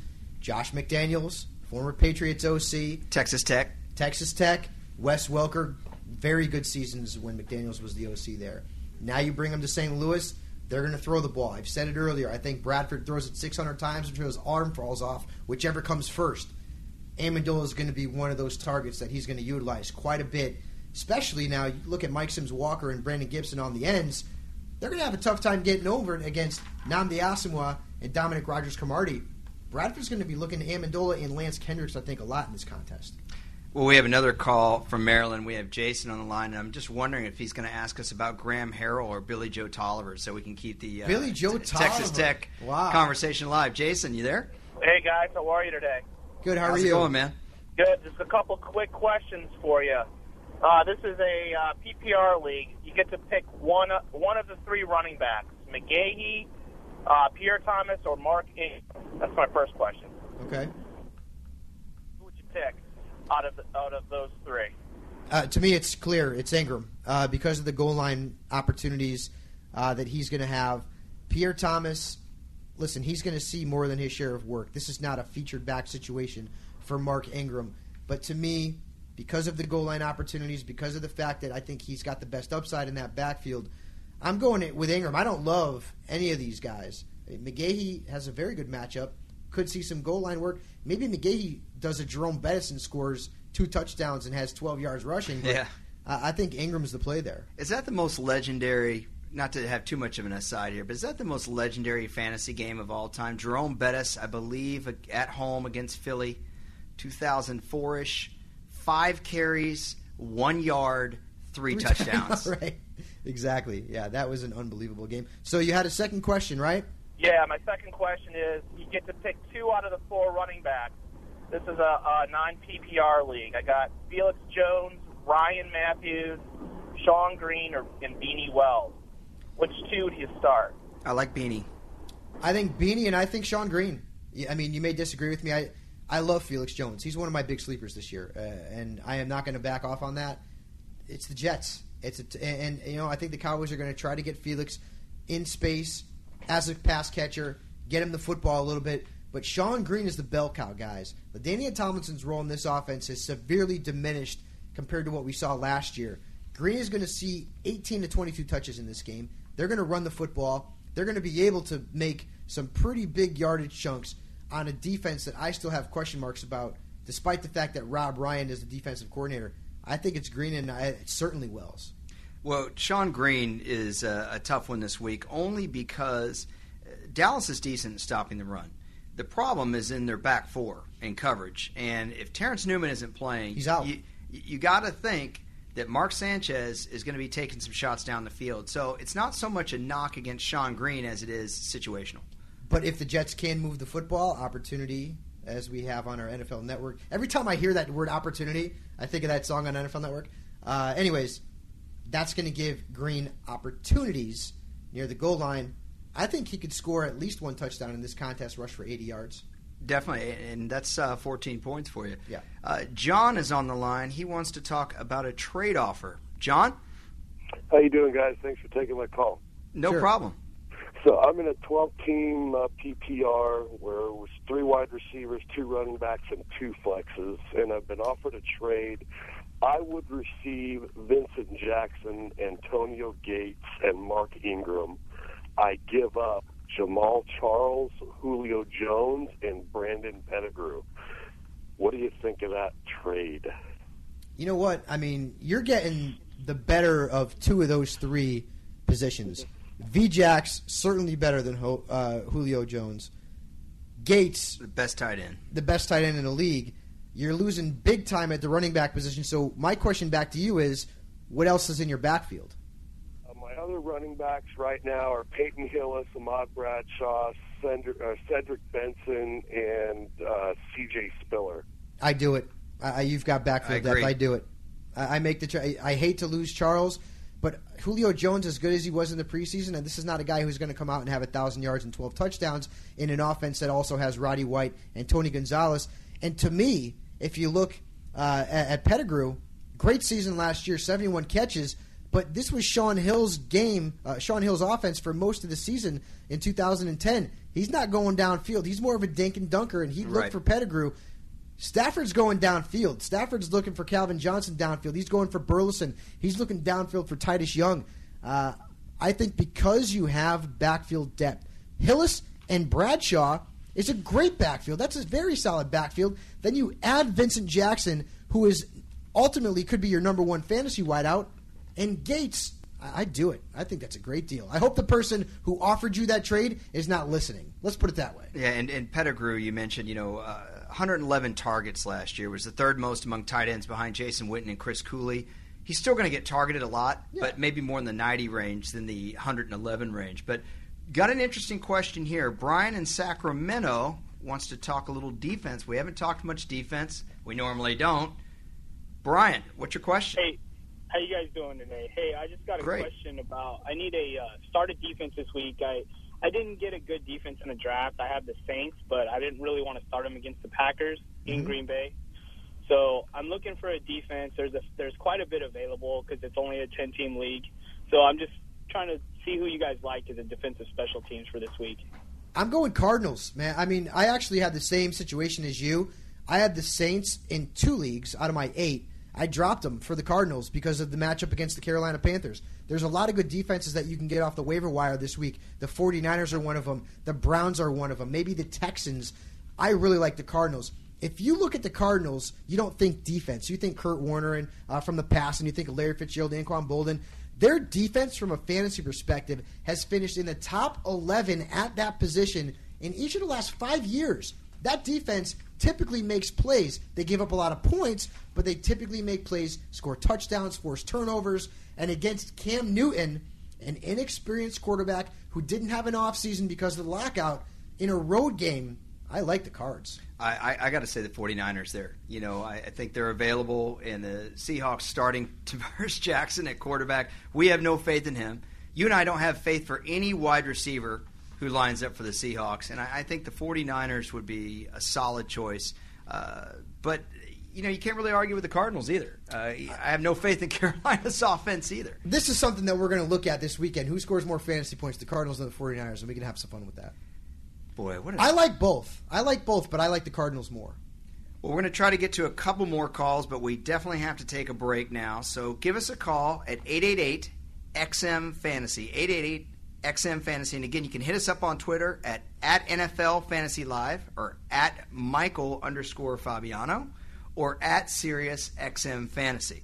S7: Josh McDaniels, former Patriots OC,
S6: Texas Tech,
S7: Texas Tech, Wes Welker, very good seasons when McDaniels was the OC there. Now you bring him to St. Louis, they're going to throw the ball. I've said it earlier. I think Bradford throws it 600 times until his arm falls off, whichever comes first. Amendola is going to be one of those targets that he's going to utilize quite a bit, especially now. You look at Mike Sims Walker and Brandon Gibson on the ends. they're going to have a tough time getting over it against Nnamdi Asomugha and Dominique Rodgers-Cromartie. Bradford's going to be looking to Amendola and Lance Kendricks, I think, a lot in this contest.
S6: Well, we have another call from Maryland. We have Jason on the line, and I'm just wondering if he's going to ask us about Graham Harrell or Billy Joe Tolliver, so we can keep the uh,
S7: Billy Joe
S6: t- Texas Tech
S7: Wow.
S6: conversation live. Jason, you there?
S16: Hey guys, how are you today?
S7: Good. How
S6: How's
S7: are
S6: it
S7: you?
S6: going, man?
S16: Good. Just a couple quick questions for you. Uh, this is a uh, PPR league. You get to pick one one of the three running backs: McGahee, uh, Pierre Thomas, or Mark Ingram. That's my first question.
S7: Okay.
S16: Who would you pick out of the, out of those three?
S7: Uh, to me, it's clear. It's Ingram uh, because of the goal line opportunities uh, that he's going to have. Pierre Thomas, listen, he's going to see more than his share of work. This is not a featured back situation for Mark Ingram. But to me, because of the goal line opportunities, because of the fact that I think he's got the best upside in that backfield, I'm going it with Ingram. I don't love any of these guys. McGahee has a very good matchup. Could see some goal line work. Maybe McGahee does a Jerome Bettis and scores two touchdowns and has 12 yards rushing. But
S6: Yeah.
S7: I think Ingram's the play there.
S6: Is that the most legendary? Not to have too much of an aside here, but is that the most legendary fantasy game of all time? Jerome Bettis, I believe, at home against Philly, 2004 ish, five carries, one yard, three,
S7: Three
S6: touchdowns.
S7: right. Exactly. Yeah, that was an unbelievable game. So you had a second question, right?
S16: Yeah, my second question is: you get to pick two out of the four running backs. This is a, a non PPR league. I got Felix Jones, Ryan Mathews, Shonn Greene, or and Beanie Wells. Which two do you start?
S6: I like Beanie.
S7: I think Beanie and I think Shonn Greene. I mean, you may disagree with me. I I love Felix Jones. He's one of my big sleepers this year, uh, and I am not going to back off on that. It's the Jets. It's and, you know I think the Cowboys are going to try to get Felix in space as a pass catcher, get him the football a little bit. But Shonn Greene is the bell cow, guys. LaDainian Tomlinson's role in this offense is severely diminished compared to what we saw last year. Greene is going to see 18 to 22 touches in this game. They're going to run the football. They're going to be able to make some pretty big yardage chunks on a defense that I still have question marks about, despite the fact that Rob Ryan is the defensive coordinator. I think it's Greene and I, it's certainly Wells.
S6: Well, Shonn Greene is a, a tough one this week, only because uh, Dallas is decent at stopping the run. The problem is in their back four and coverage, and if Terrence Newman isn't playing,
S7: He's out.
S6: You, you got to think that Mark Sanchez is going to be taking some shots down the field. So it's not so much a knock against Shonn Greene as it is situational.
S7: But if the Jets can move the football, opportunity, as we have on our NFL Network. Every time I hear that word opportunity, I think of that song on NFL Network. Uh, anyways, that's going to give Greene opportunities near the goal line. I think he could score at least one touchdown in this contest, rush for 80 yards.
S6: Definitely, and that's uh, 14 points for you.
S7: Yeah.
S6: Uh, John is on the line. He wants to talk about a trade offer. John?
S17: How you doing, guys? Thanks for taking my call.
S6: No problem.
S17: So I'm in a 12-team uh, PPR where it was three wide receivers, two running backs, and two flexes, and I've been offered a trade. I would receive Vincent Jackson, Antonio Gates, and Mark Ingram. I give up Jamaal Charles, Julio Jones, and Brandon Pettigrew. What do you think of that trade?
S7: You know what? I mean, you're getting the better of two of those three positions. Vjax certainly better than Ho- uh, Julio Jones. Gates,
S6: the best tight end,
S7: the best tight end in the league. You're losing big time at the running back position. So my question back to you is, what else is in your backfield?
S17: Uh, my other running backs right now are Peyton Hillis, Ahmad Bradshaw, Cedric, uh, Cedric Benson, and uh, C.J. Spiller.
S7: I do it. I, I- you've got backfield
S6: agree.
S7: depth. I do it. I, I make the. Tra- I, I hate to lose Charles, but Julio Jones, as good as he was in the preseason, and this is not a guy who's going to come out and have a thousand yards and twelve touchdowns in an offense that also has Roddy White and Tony Gonzalez. And to me, if you look uh, at, at Pettigrew, great season last year, seventy-one catches. But this was Shaun Hill's game, uh, Shaun Hill's offense for most of the season in 2010. He's not going downfield. He's more of a dink and dunker, and he'd look
S6: Right.
S7: for Pettigrew. Stafford's going downfield. Stafford's looking for Calvin Johnson downfield. He's going for Burleson. He's looking downfield for Titus Young. Uh, I think because you have backfield depth, Hillis and Bradshaw is a great backfield. That's a very solid backfield. Then you add Vincent Jackson, who is ultimately could be your number one fantasy wideout, and Gates. I- I'd do it. I think that's a great deal. I hope the person who offered you that trade is not listening. Let's put it that way.
S6: Yeah, and, and Pettigrew, you mentioned, you know, uh, 111 targets last year was the third most among tight ends behind Jason Witten and Chris Cooley. He's still going to get targeted a lot, but maybe more in the 90 range than the 111 range. But got an interesting question here. Brian in Sacramento wants to talk a little defense. We haven't talked much defense. We normally don't. Brian, what's your question?
S18: Hey, how you guys doing today? Hey, I just got a
S6: Great.
S18: question about. I need a uh, started defense this week. I I didn't get a good defense in the draft. I have the Saints, but I didn't really want to start them against the Packers in
S6: Mm-hmm.
S18: Green Bay. So I'm looking for a defense. There's a there's quite a bit available because it's only a 10 team league. So I'm just trying to see who you guys like as a defensive special teams for this week.
S7: I'm going Cardinals, man. I mean, I actually had the same situation as you. I had the Saints in two leagues out of my eight. I dropped them for the Cardinals because of the matchup against the Carolina Panthers. There's a lot of good defenses that you can get off the waiver wire this week. The 49ers are one of them. The Browns are one of them. Maybe the Texans. I really like the Cardinals. If you look at the Cardinals, you don't think defense. You think Kurt Warner and uh, from the past, and you think Larry Fitzgerald, Anquan Boldin. Their defense, from a fantasy perspective, has finished in the top 11 at that position in each of the last five years. That defense typically makes plays. They give up a lot of points, but they typically make plays, score touchdowns, force turnovers. And against Cam Newton, an inexperienced quarterback who didn't have an offseason because of the lockout, in a road game, I like the cards.
S6: I, I, I got to say the 49ers there. You know, I, I think they're available, and the Seahawks starting Tarvaris Jackson at quarterback. We have no faith in him. You and I don't have faith for any wide receiver who lines up for the Seahawks, and I, I think the 49ers would be a solid choice. Uh, but, you know, you can't really argue with the Cardinals either. Uh, I have no faith in Carolina's offense either.
S7: This is something that we're going to look at this weekend. Who scores more fantasy points, the Cardinals or the 49ers? And we can have some fun with that.
S6: Boy, what
S7: I like both. I like both, but I like the Cardinals more.
S6: Well, we're going to try to get to a couple more calls, but we definitely have to take a break now. So give us a call at 888 XM Fantasy. 888 XM Fantasy. And again, you can hit us up on Twitter at, at NFL Fantasy Live or at Michael underscore Fabiano or at Sirius XM Fantasy.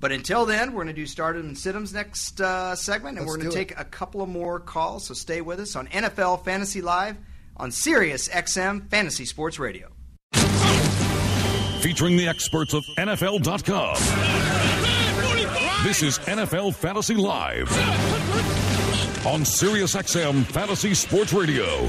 S6: But until then, we're going to do Stardom and Siddham's next uh, segment, and
S7: Let's
S6: we're going to
S7: do it.
S6: take a couple of more calls. So stay with us on NFL Fantasy Live on Sirius XM Fantasy Sports Radio.
S5: Featuring the experts of NFL.com. This is NFL Fantasy Live on SiriusXM Fantasy Sports Radio.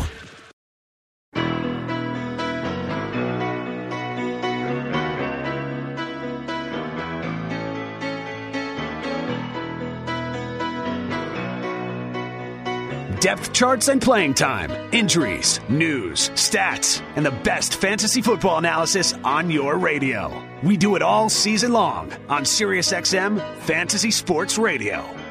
S3: Depth charts and playing time, injuries, news, stats, and the best fantasy football analysis on your radio. We do it all season long on SiriusXM Fantasy Sports Radio.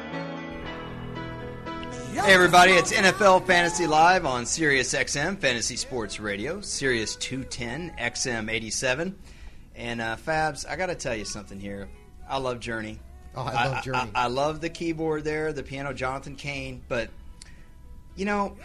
S6: Hey everybody, it's NFL Fantasy Live on Sirius XM Fantasy Sports Radio, Sirius 210 XM 87. And uh, Fabs, I got to tell you something here. I love Journey.
S7: Oh, I love Journey.
S6: I, I love the keyboard there, the piano, Jonathan Cain. But you know,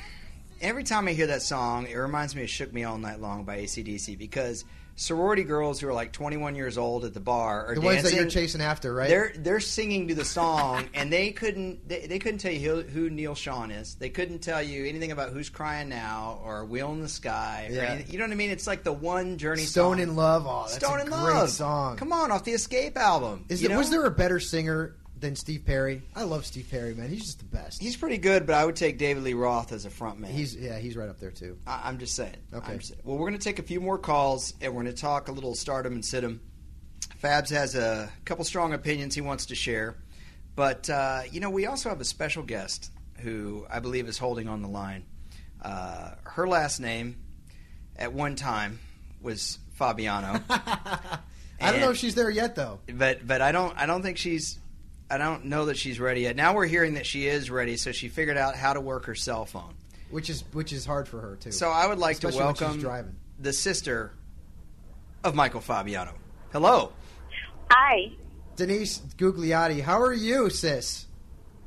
S6: every time I hear that song, it reminds me of "Shook Me All Night Long" by ACDC because sorority girls who are like 21 years old at the bar are
S7: The
S6: dancing.
S7: ones that you're chasing after, right?
S6: They're they're singing to the song, and they couldn't they, they couldn't tell you who, who Neal Schon is. They couldn't tell you anything about who's crying now or Wheel in the Sky.
S7: Yeah.
S6: anything. you know what I mean? It's like the one Journey
S7: Stone
S6: song.
S7: in Love. Oh,
S6: Stone in Love
S7: song.
S6: Come on, off the Escape album.
S7: Is
S6: know?
S7: was there a better singer than Steve Perry? I love Steve Perry, man. He's just the best.
S6: He's pretty good, but I would take David Lee Roth as a front man.
S7: He's yeah, he's right up there too.
S6: I, I'm just saying.
S7: Okay.
S6: Just saying. Well, we're going to take a few more calls, and we're going to talk a little stardom and sit 'em. Fabs has a couple strong opinions he wants to share, but uh, you know we also have a special guest who I believe is holding on the line. Uh, her last name, at one time, was Fabiano.
S7: I don't know if she's there yet though.
S6: but but I don't I don't think she's I don't know that she's ready yet. Now we're hearing that she is ready, so she figured out how to work her cell phone.
S7: Which is which is hard for her too.
S6: So I would like
S7: Especially
S6: to welcome
S7: driving.
S6: the sister of Michael Fabiano. Hello.
S7: Hi. Denise Gugliotti, how are you, sis?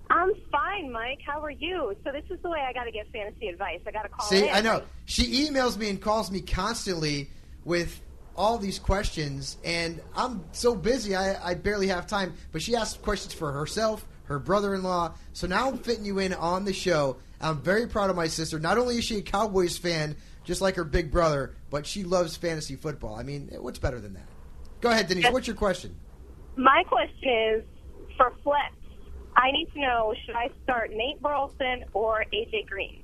S19: I'm fine, Mike. How are you? So this is the way I got to get fantasy advice. I got to call
S7: See,
S19: in.
S7: I know. She emails me and calls me constantly with all these questions, and I'm so busy, I, I barely have time. But she asked questions for herself, her brother-in-law. So now I'm fitting you in on the show. I'm very proud of my sister. Not only is she a Cowboys fan, just like her big brother, but she loves fantasy football. I mean, what's better than that? Go ahead, Denise. What's your question?
S19: My question is for flex. I need to know should I start Nate Burleson or AJ Green?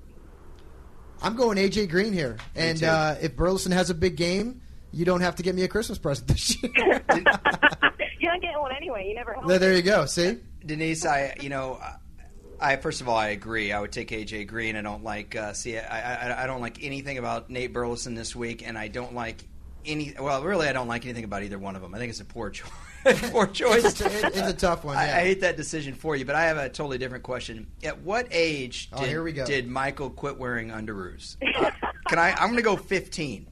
S7: I'm going AJ Green here, and uh, if Burleson has a big game, you don't have to get me a Christmas present this year.
S19: You're not getting one anyway. You never.
S7: there, there you go. See,
S6: Denise, I you know, I first of all I agree. I would take AJ Green. I don't like uh, see. I, I I don't like anything about Nate Burleson this week, and I don't like any. Well, really, I don't like anything about either one of them. I think it's a poor choice. poor choice.
S7: It's a- it's a tough one,
S6: I,
S7: yeah.
S6: I hate that decision for you, but I have a totally different question. At what age
S7: Oh,
S6: did,
S7: here we go.
S6: did Michael quit wearing underoos? Uh, can I? I'm going to go 15.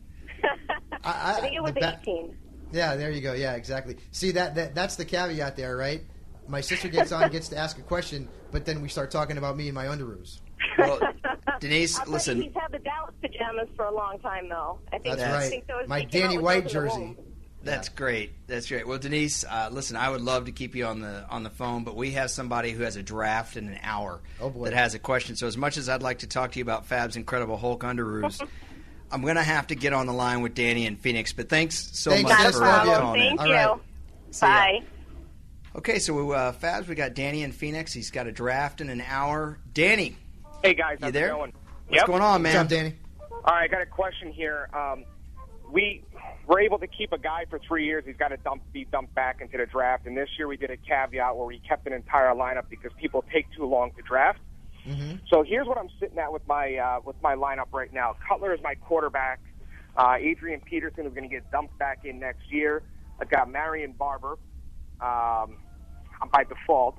S7: I,
S19: I think it was
S7: the ba-
S19: 18.
S7: Yeah, there you go. Yeah, exactly. See that, that that's the caveat there, right? My sister gets on, gets to ask a question, but then we start talking about me and my underoos.
S6: Well, Denise,
S19: I'll you,
S6: listen.
S19: he's had the Dallas pajamas for a long time, though. I think
S7: That's
S19: I
S7: right.
S19: think so
S7: My Danny White
S19: those in the
S7: jersey.
S19: womb.
S6: That's great. That's great. Well, Denise, uh, listen, I would love to keep you on the on the phone, but we have somebody who has a draft in an hour
S7: Oh, boy.
S6: that has a question. So, as much as I'd like to talk to you about Fab's Incredible Hulk underoos, I'm going to have to get on the line with Danny and Phoenix. But thanks so
S7: Thanks,
S6: much
S7: Dennis.
S6: for
S7: Love you.
S6: calling in.
S19: Thank
S7: All
S19: you.
S7: right.
S19: Bye.
S6: Okay, so uh, Fabs, we got Danny and Phoenix. He's got a draft in an hour. Danny,
S20: Hey guys,
S6: you
S20: how's
S6: there?
S20: it going?
S6: What's going on,
S7: What's
S6: man?
S7: up, Danny?
S20: All right, I got a question here. Um, we were able to keep a guy for three years. He's got to dump, be dumped back into the draft. And this year we did a caveat where we kept an entire lineup because people take too long to draft. So here's what I'm sitting at with my uh, with my lineup right now. Cutler is my quarterback. Uh, Adrian Peterson is going to get dumped back in next year. I've got Marion Barber um, by default.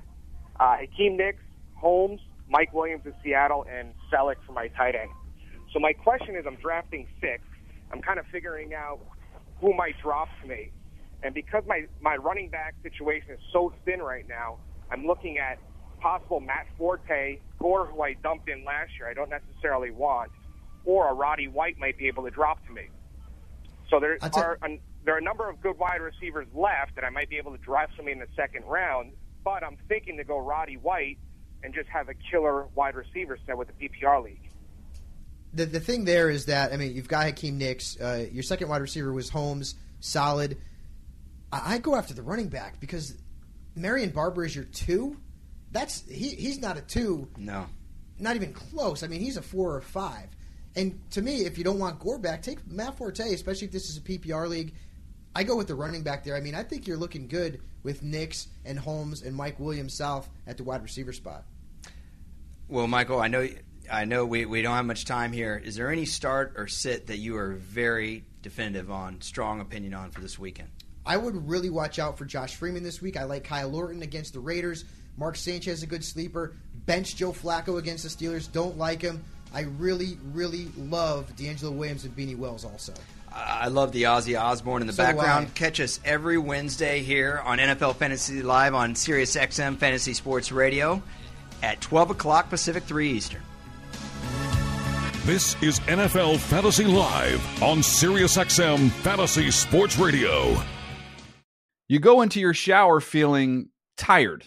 S20: Uh, Hakeem Nicks, Holmes, Mike Williams in Seattle, and Celek for my tight end. So my question is, I'm drafting six. I'm kind of figuring out who might drop me, and because my my running back situation is so thin right now, I'm looking at possible Matt Forte Gore, who I dumped in last year. I don't necessarily want, or a Roddy White might be able to drop to me. So there
S7: tell-
S20: are an, there are a number of good wide receivers left that I might be able to draft somebody in the second round. But I'm thinking to go Roddy White and just have a killer wide receiver set with the PPR league.
S7: The the thing there is that I mean you've got Hakeem Nicks. Uh, your second wide receiver was Holmes, solid. I, I go after the running back because Marion Barber is your two. That's he he's not a two,
S6: No.
S7: not even close. I mean he's a four or five. And to me, if you don't want Gore back, take Matt Forte, especially if this is a PPR league. I go with the running back there. I mean, I think you're looking good with Nicks and Holmes and Mike Williams South at the wide receiver spot.
S6: Well, Michael, I know I know we, we don't have much time here. Is there any start or sit that you are very definitive on, strong opinion on for this weekend?
S7: I would really watch out for Josh Freeman this week. I like Kyle Orton against the Raiders. Mark Sanchez is a good sleeper. Bench Joe Flacco against the Steelers. Don't like him. I really, really love DeAngelo Williams and Beanie Wells also.
S6: I love the Ozzy Osbourne in the
S7: So
S6: background. Catch us every Wednesday here on NFL Fantasy Live on Sirius XM Fantasy Sports Radio at 12 o'clock Pacific, 3 Eastern.
S5: This is NFL Fantasy Live on SiriusXM Fantasy Sports Radio.
S21: You go into your shower feeling tired,